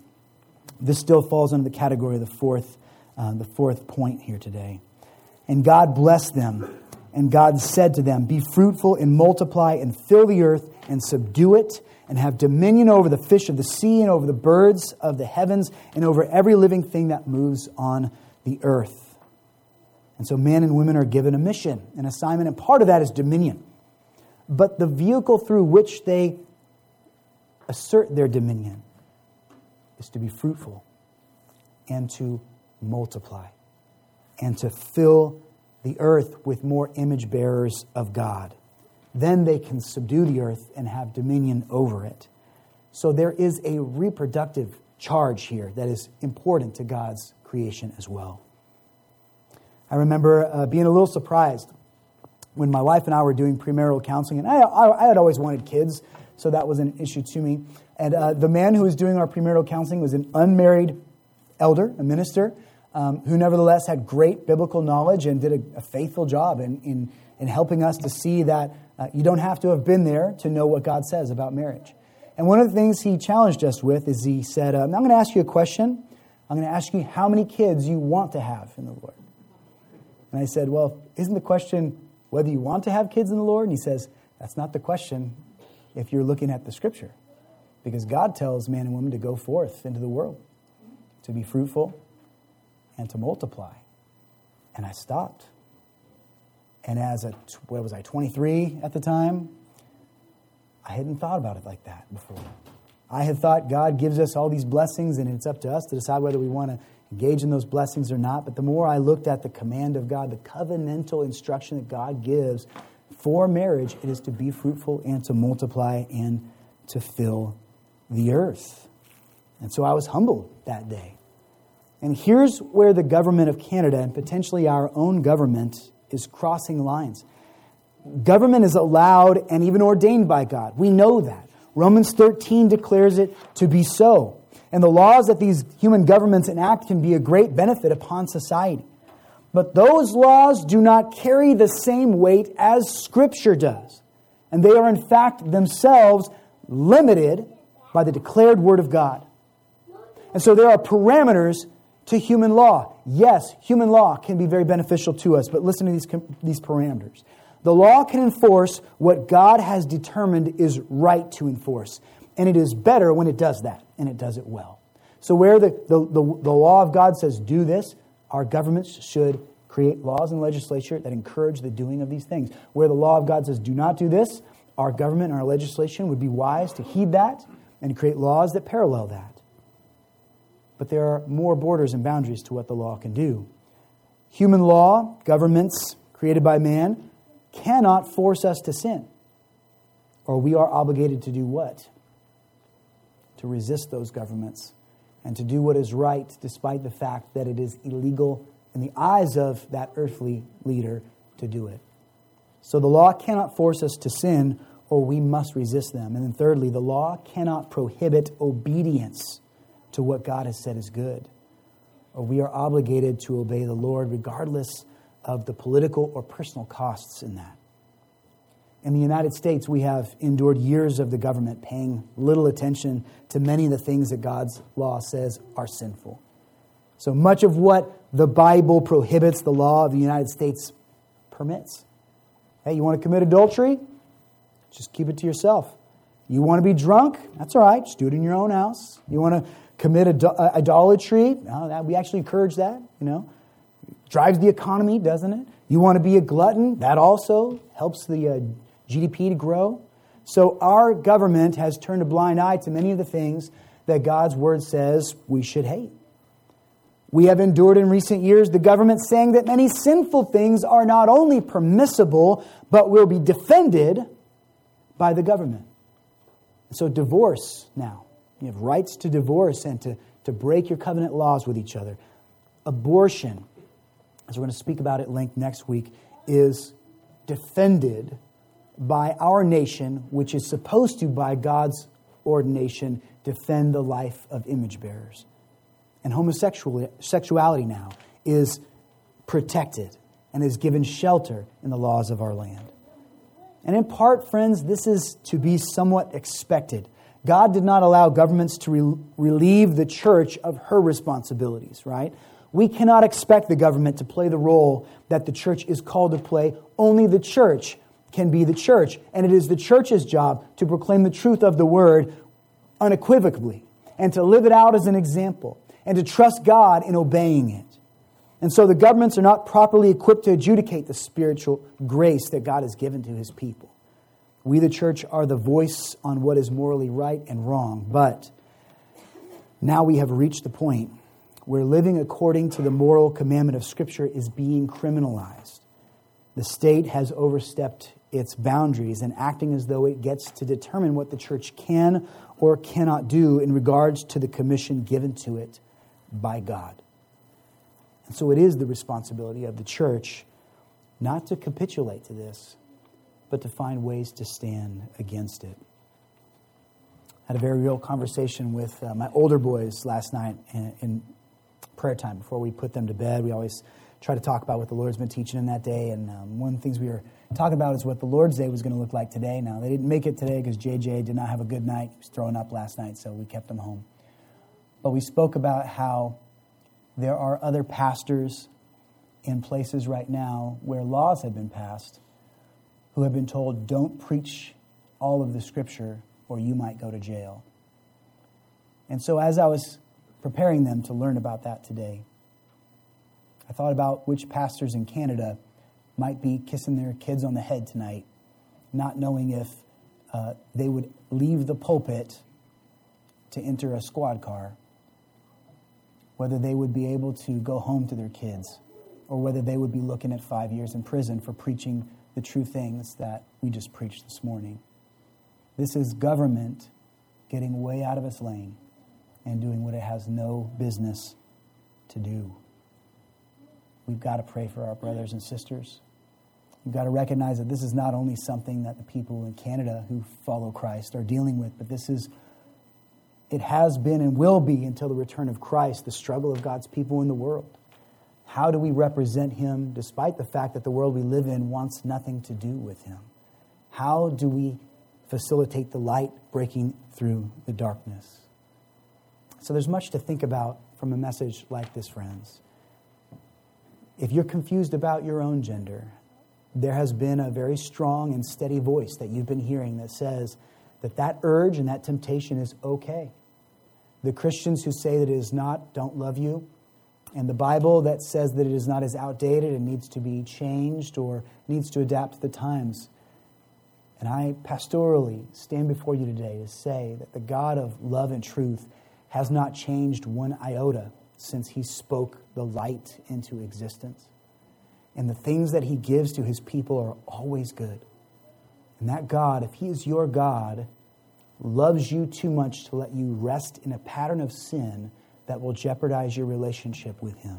This still falls under the category of the fourth, uh, the fourth point here today. And God blessed them, and God said to them, Be fruitful and multiply and fill the earth and subdue it and have dominion over the fish of the sea and over the birds of the heavens and over every living thing that moves on the earth. And so men and women are given a mission, an assignment, and part of that is dominion. But the vehicle through which they assert their dominion is to be fruitful and to multiply and to fill the earth with more image bearers of God. Then they can subdue the earth and have dominion over it. So there is a reproductive charge here that is important to God's creation as well. I remember uh, being a little surprised when my wife and I were doing premarital counseling, and I, I, I had always wanted kids, so that was an issue to me. And uh, the man who was doing our premarital counseling was an unmarried elder, a minister, um, who nevertheless had great biblical knowledge and did a, a faithful job in, in, in, helping us to see that uh, you don't have to have been there to know what God says about marriage. And one of the things he challenged us with is he said, uh, I'm going to ask you a question. I'm going to ask you how many kids you want to have in the Lord. And I said, Well, isn't the question whether you want to have kids in the Lord? And he says, That's not the question if you're looking at the scripture. Because God tells man and woman to go forth into the world, to be fruitful and to multiply. And I stopped. And as a, what was I, 23 at the time? I hadn't thought about it like that before. I had thought God gives us all these blessings and it's up to us to decide whether we want to engage in those blessings or not. But the more I looked at the command of God, the covenantal instruction that God gives for marriage, it is to be fruitful and to multiply and to fill the earth. And so I was humbled that day. And here's where the government of Canada and potentially our own government is crossing lines. Government is allowed and even ordained by God. We know that. Romans 13 declares it to be so. And the laws that these human governments enact can be a great benefit upon society. But those laws do not carry the same weight as Scripture does. And they are, in fact, themselves limited by the declared Word of God. And so there are parameters to human law. Yes, human law can be very beneficial to us, but listen to these, these parameters. The law can enforce what God has determined is right to enforce. And it is better when it does that, and it does it well. So, where the, the, the, the law of God says do this, our governments should create laws and legislature that encourage the doing of these things. Where the law of God says do not do this, our government and our legislation would be wise to heed that and create laws that parallel that. But there are more borders and boundaries to what the law can do. Human law, governments created by man, cannot force us to sin. Or we are obligated to do what? to resist those governments and to do what is right despite the fact that it is illegal in the eyes of that earthly leader to do it. So the law cannot force us to sin or we must resist them. And then thirdly, the law cannot prohibit obedience to what God has said is good. Or we are obligated to obey the Lord regardless of the political or personal costs in that. In the United States, we have endured years of the government paying little attention to many of the things that God's law says are sinful. So much of what the Bible prohibits, the law of the United States permits. Hey, you want to commit adultery? Just keep it to yourself. You want to be drunk? That's all right. Just do it in your own house. You want to commit uh, idolatry? We actually encourage that, you know. Drives the economy, doesn't it? You want to be a glutton? That also helps the uh, GDP to grow. So our government has turned a blind eye to many of the things that God's word says we should hate. We have endured in recent years the government saying that many sinful things are not only permissible, but will be defended by the government. So, divorce now. You have rights to divorce and to, to break your covenant laws with each other. Abortion, as we're going to speak about at length next week, is defended by our nation, which is supposed to, by God's ordination, defend the life of image bearers. And homosexuality now is protected and is given shelter in the laws of our land. And in part, friends, this is to be somewhat expected. God did not allow governments to re- relieve the church of her responsibilities, right? We cannot expect the government to play the role that the church is called to play. Only the church can be the church. And it is the church's job to proclaim the truth of the word unequivocally and to live it out as an example and to trust God in obeying it. And so the governments are not properly equipped to adjudicate the spiritual grace that God has given to his people. We, the church, are the voice on what is morally right and wrong. But now we have reached the point where living according to the moral commandment of Scripture is being criminalized. The state has overstepped its boundaries and acting as though it gets to determine what the church can or cannot do in regards to the commission given to it by God. And so it is the responsibility of the church not to capitulate to this, but to find ways to stand against it. I had a very real conversation with uh, my older boys last night in, in, prayer time before we put them to bed. We always try to talk about what the Lord's been teaching in that day. And um, one of the things we were talking about is what the Lord's Day was going to look like today. Now, they didn't make it today because JJ did not have a good night. He was throwing up last night, so we kept him home. But we spoke about how there are other pastors in places right now where laws have been passed who have been told, don't preach all of the scripture or you might go to jail. And so, as I was preparing them to learn about that today, I thought about which pastors in Canada might be kissing their kids on the head tonight, not knowing if uh, they would leave the pulpit to enter a squad car whether they would be able to go home to their kids or whether they would be looking at five years in prison for preaching the true things that we just preached this morning. This is government getting way out of its lane and doing what it has no business to do. We've got to pray for our brothers and sisters. We've got to recognize that this is not only something that the people in Canada who follow Christ are dealing with, but this is it has been and will be until the return of Christ the struggle of God's people in the world. How do we represent Him despite the fact that the world we live in wants nothing to do with Him? How do we facilitate the light breaking through the darkness? So there's much to think about from a message like this, friends. If you're confused about your own gender, there has been a very strong and steady voice that you've been hearing that says, that that urge and that temptation is okay. The Christians who say that it is not don't love you, and the Bible that says that it is not as outdated and needs to be changed or needs to adapt to the times. And I pastorally stand before you today to say that the God of love and truth has not changed one iota since he spoke the light into existence. And the things that he gives to his people are always good. And that God, if He is your God, loves you too much to let you rest in a pattern of sin that will jeopardize your relationship with Him.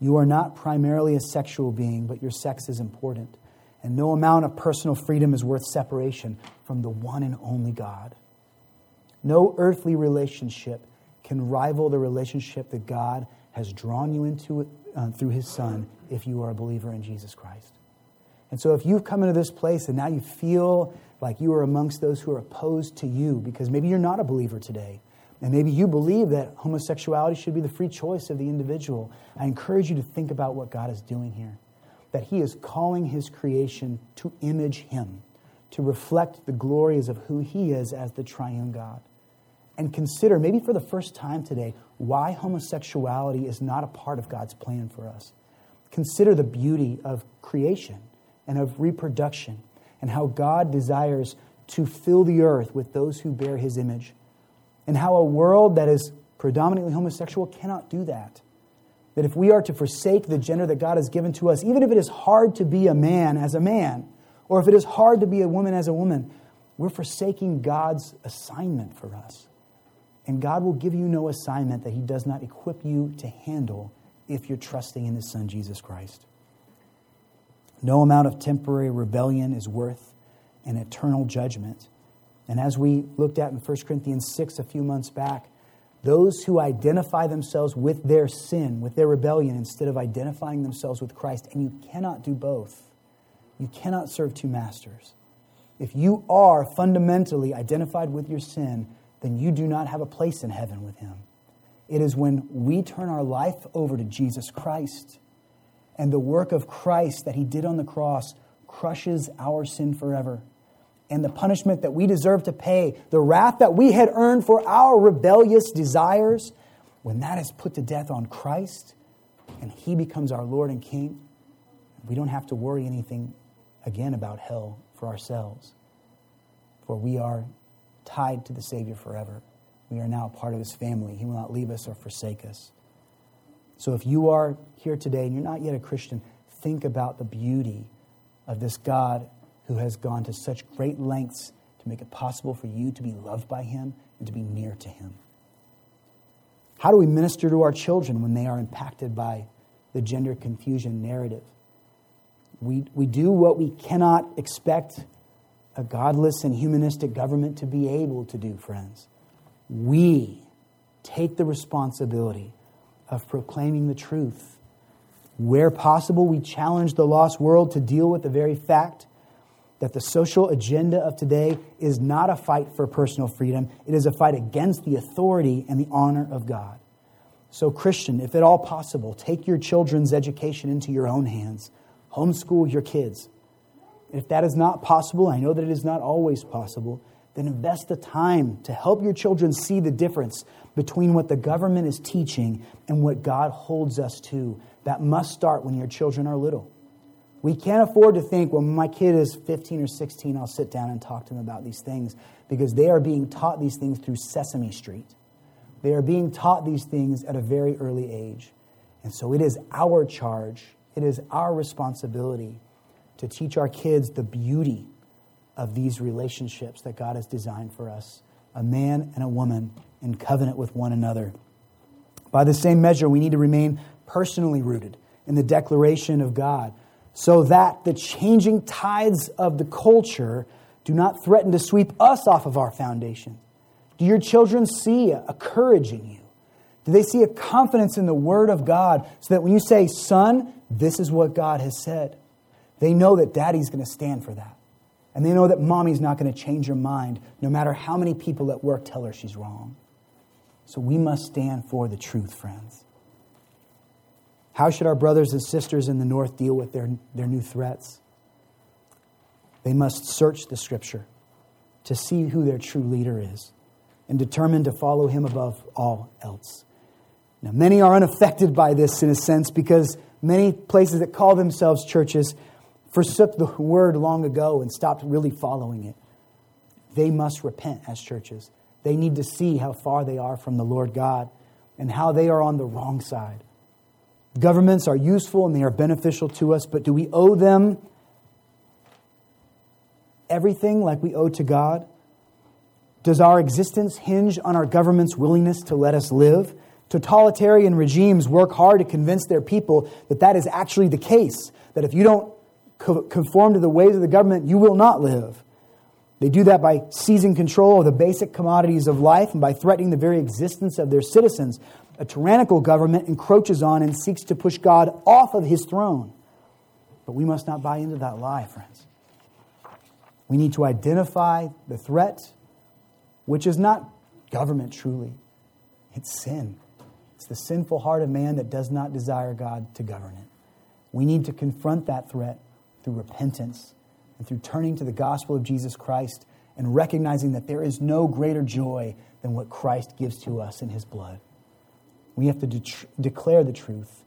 You are not primarily a sexual being, but your sex is important. And no amount of personal freedom is worth separation from the one and only God. No earthly relationship can rival the relationship that God has drawn you into uh, through His Son if you are a believer in Jesus Christ. And so if you've come into this place and now you feel like you are amongst those who are opposed to you because maybe you're not a believer today, and maybe you believe that homosexuality should be the free choice of the individual, I encourage you to think about what God is doing here. That He is calling His creation to image Him, to reflect the glories of who He is as the triune God. And consider, maybe for the first time today, why homosexuality is not a part of God's plan for us. Consider the beauty of creation and of reproduction and how God desires to fill the earth with those who bear His image, and how a world that is predominantly homosexual cannot do that. That if we are to forsake the gender that God has given to us, even if it is hard to be a man as a man, or if it is hard to be a woman as a woman, we're forsaking God's assignment for us. And God will give you no assignment that He does not equip you to handle if you're trusting in His Son, Jesus Christ. No amount of temporary rebellion is worth an eternal judgment. And as we looked at in 1 Corinthians 6 a few months back, those who identify themselves with their sin, with their rebellion, instead of identifying themselves with Christ, and you cannot do both you cannot serve two masters. If you are fundamentally identified with your sin, then you do not have a place in heaven with Him. It is when we turn our life over to Jesus Christ and the work of Christ that He did on the cross crushes our sin forever. And the punishment that we deserve to pay, the wrath that we had earned for our rebellious desires, when that is put to death on Christ and He becomes our Lord and King, we don't have to worry anything again about hell for ourselves. For we are tied to the Savior forever. We are now part of his family. He will not leave us or forsake us. So if you are here today and you're not yet a Christian, think about the beauty of this God who has gone to such great lengths to make it possible for you to be loved by him and to be near to him. How do we minister to our children when they are impacted by the gender confusion narrative? We, we do what we cannot expect a godless and humanistic government to be able to do, friends. We take the responsibility of proclaiming the truth. Where possible, we challenge the lost world to deal with the very fact that the social agenda of today is not a fight for personal freedom, it is a fight against the authority and the honor of God. So, Christian, if at all possible, take your children's education into your own hands homeschool your kids. If that is not possible, I know that it is not always possible, then invest the time to help your children see the difference between what the government is teaching and what God holds us to. That must start when your children are little. We can't afford to think, well, my kid is 15 or 16, I'll sit down and talk to them about these things because they are being taught these things through Sesame Street. They are being taught these things at a very early age. And so it is our charge it is our responsibility to teach our kids the beauty of these relationships that God has designed for us a man and a woman in covenant with one another. By the same measure, we need to remain personally rooted in the declaration of God so that the changing tides of the culture do not threaten to sweep us off of our foundation. Do your children see a courage in you? Do they see a confidence in the Word of God so that when you say, Son, this is what God has said. They know that daddy's going to stand for that. And they know that mommy's not going to change her mind no matter how many people at work tell her she's wrong. So we must stand for the truth, friends. How should our brothers and sisters in the North deal with their, their new threats? They must search the Scripture to see who their true leader is and determine to follow him above all else. Now, many are unaffected by this in a sense because Many places that call themselves churches forsook the word long ago and stopped really following it. They must repent as churches. They need to see how far they are from the Lord God and how they are on the wrong side. Governments are useful and they are beneficial to us, but do we owe them everything like we owe to God? Does our existence hinge on our government's willingness to let us live? Totalitarian regimes work hard to convince their people that that is actually the case, that if you don't conform to the ways of the government, you will not live. They do that by seizing control of the basic commodities of life and by threatening the very existence of their citizens. A tyrannical government encroaches on and seeks to push God off of his throne. But we must not buy into that lie, friends. We need to identify the threat, which is not government truly, it's sin. It's the sinful heart of man that does not desire God to govern it. We need to confront that threat through repentance, and through turning to the gospel of Jesus Christ and recognizing that there is no greater joy than what Christ gives to us in his blood. We have to de- declare the truth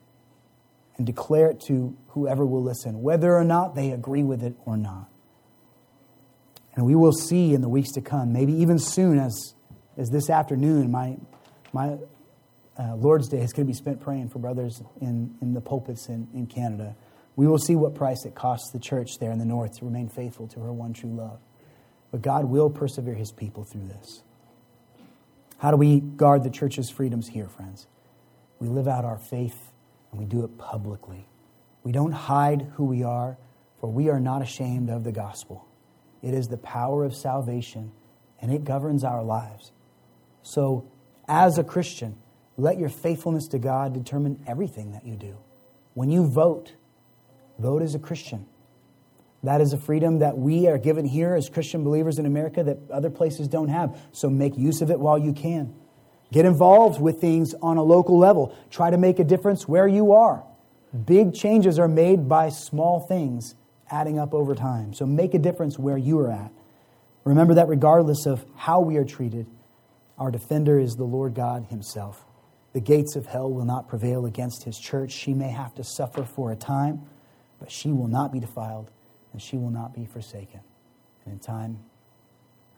and declare it to whoever will listen, whether or not they agree with it or not. And we will see in the weeks to come, maybe even soon as, as this afternoon, my, my uh, Lord's Day is going to be spent praying for brothers in, in the pulpits in, in Canada. We will see what price it costs the church there in the north to remain faithful to her one true love. But God will persevere his people through this. How do we guard the church's freedoms here, friends? We live out our faith and we do it publicly. We don't hide who we are, for we are not ashamed of the gospel. It is the power of salvation, and it governs our lives. So, as a Christian, let your faithfulness to God determine everything that you do. When you vote, vote as a Christian. That is a freedom that we are given here as Christian believers in America that other places don't have. So make use of it while you can. Get involved with things on a local level. Try to make a difference where you are. Big changes are made by small things adding up over time. So make a difference where you are at. Remember that regardless of how we are treated, our defender is the Lord God Himself. The gates of hell will not prevail against his church. She may have to suffer for a time, but she will not be defiled and she will not be forsaken. And in time,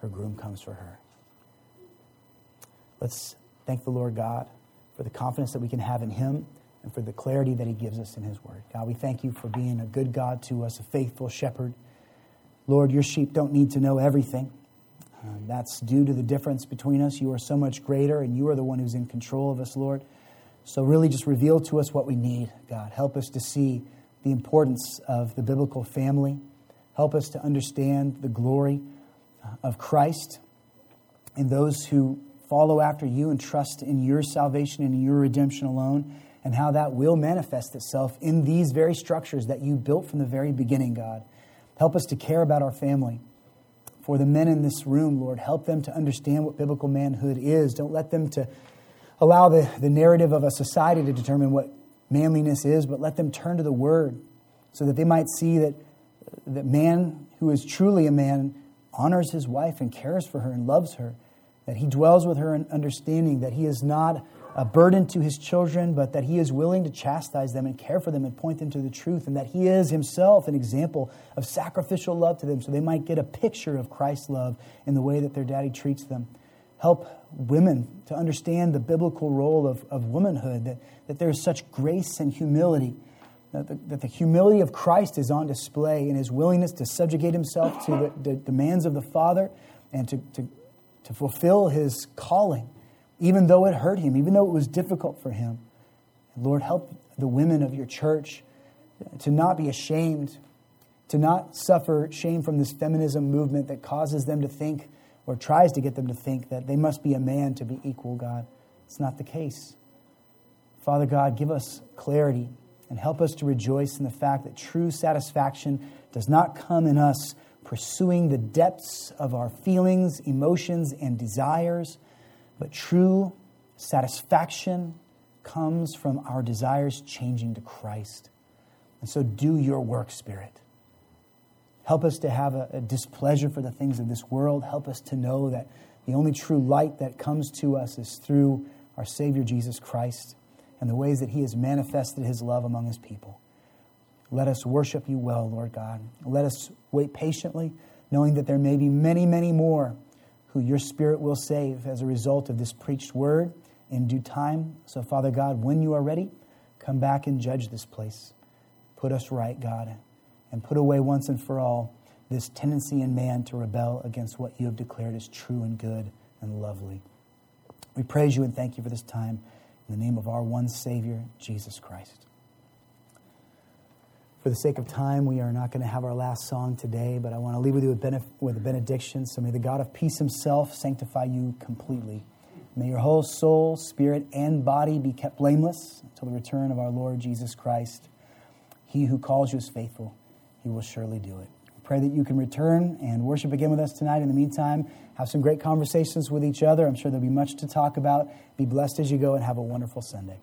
her groom comes for her. Let's thank the Lord God for the confidence that we can have in him and for the clarity that he gives us in his word. God, we thank you for being a good God to us, a faithful shepherd. Lord, your sheep don't need to know everything. Um, that's due to the difference between us. You are so much greater, and you are the one who's in control of us, Lord. So, really, just reveal to us what we need, God. Help us to see the importance of the biblical family. Help us to understand the glory uh, of Christ and those who follow after you and trust in your salvation and your redemption alone, and how that will manifest itself in these very structures that you built from the very beginning, God. Help us to care about our family for the men in this room, Lord. Help them to understand what biblical manhood is. Don't let them to allow the, the narrative of a society to determine what manliness is, but let them turn to the Word so that they might see that, that man who is truly a man honors his wife and cares for her and loves her, that he dwells with her in understanding, that he is not a burden to his children, but that he is willing to chastise them and care for them and point them to the truth, and that he is himself an example of sacrificial love to them so they might get a picture of Christ's love in the way that their daddy treats them. Help women to understand the biblical role of, of womanhood, that, that there is such grace and humility, that the, that the humility of Christ is on display in his willingness to subjugate himself to the, the demands of the Father and to, to, to fulfill his calling even though it hurt him, even though it was difficult for him. Lord, help the women of your church to not be ashamed, to not suffer shame from this feminism movement that causes them to think or tries to get them to think that they must be a man to be equal, God. It's not the case. Father God, give us clarity and help us to rejoice in the fact that true satisfaction does not come in us pursuing the depths of our feelings, emotions, and desires but true satisfaction comes from our desires changing to Christ. And so do your work, Spirit. Help us to have a, a, displeasure for the things of this world. Help us to know that the only true light that comes to us is through our Savior Jesus Christ and the ways that He has manifested His love among His people. Let us worship you well, Lord God. Let us wait patiently, knowing that there may be many, many more who your Spirit will save as a result of this preached word in due time. So, Father God, when you are ready, come back and judge this place. Put us right, God, and put away once and for all this tendency in man to rebel against what you have declared as true and good and lovely. We praise you and thank you for this time in the name of our one Savior, Jesus Christ. For the sake of time, we are not going to have our last song today, but I want to leave with you with, a benediction. So may the God of peace himself sanctify you completely. May your whole soul, spirit, and body be kept blameless until the return of our Lord Jesus Christ. He who calls you is faithful, he will surely do it. pray that you can return and worship again with us tonight. In the meantime, have some great conversations with each other. I'm sure there'll be much to talk about. Be blessed as you go and have a wonderful Sunday.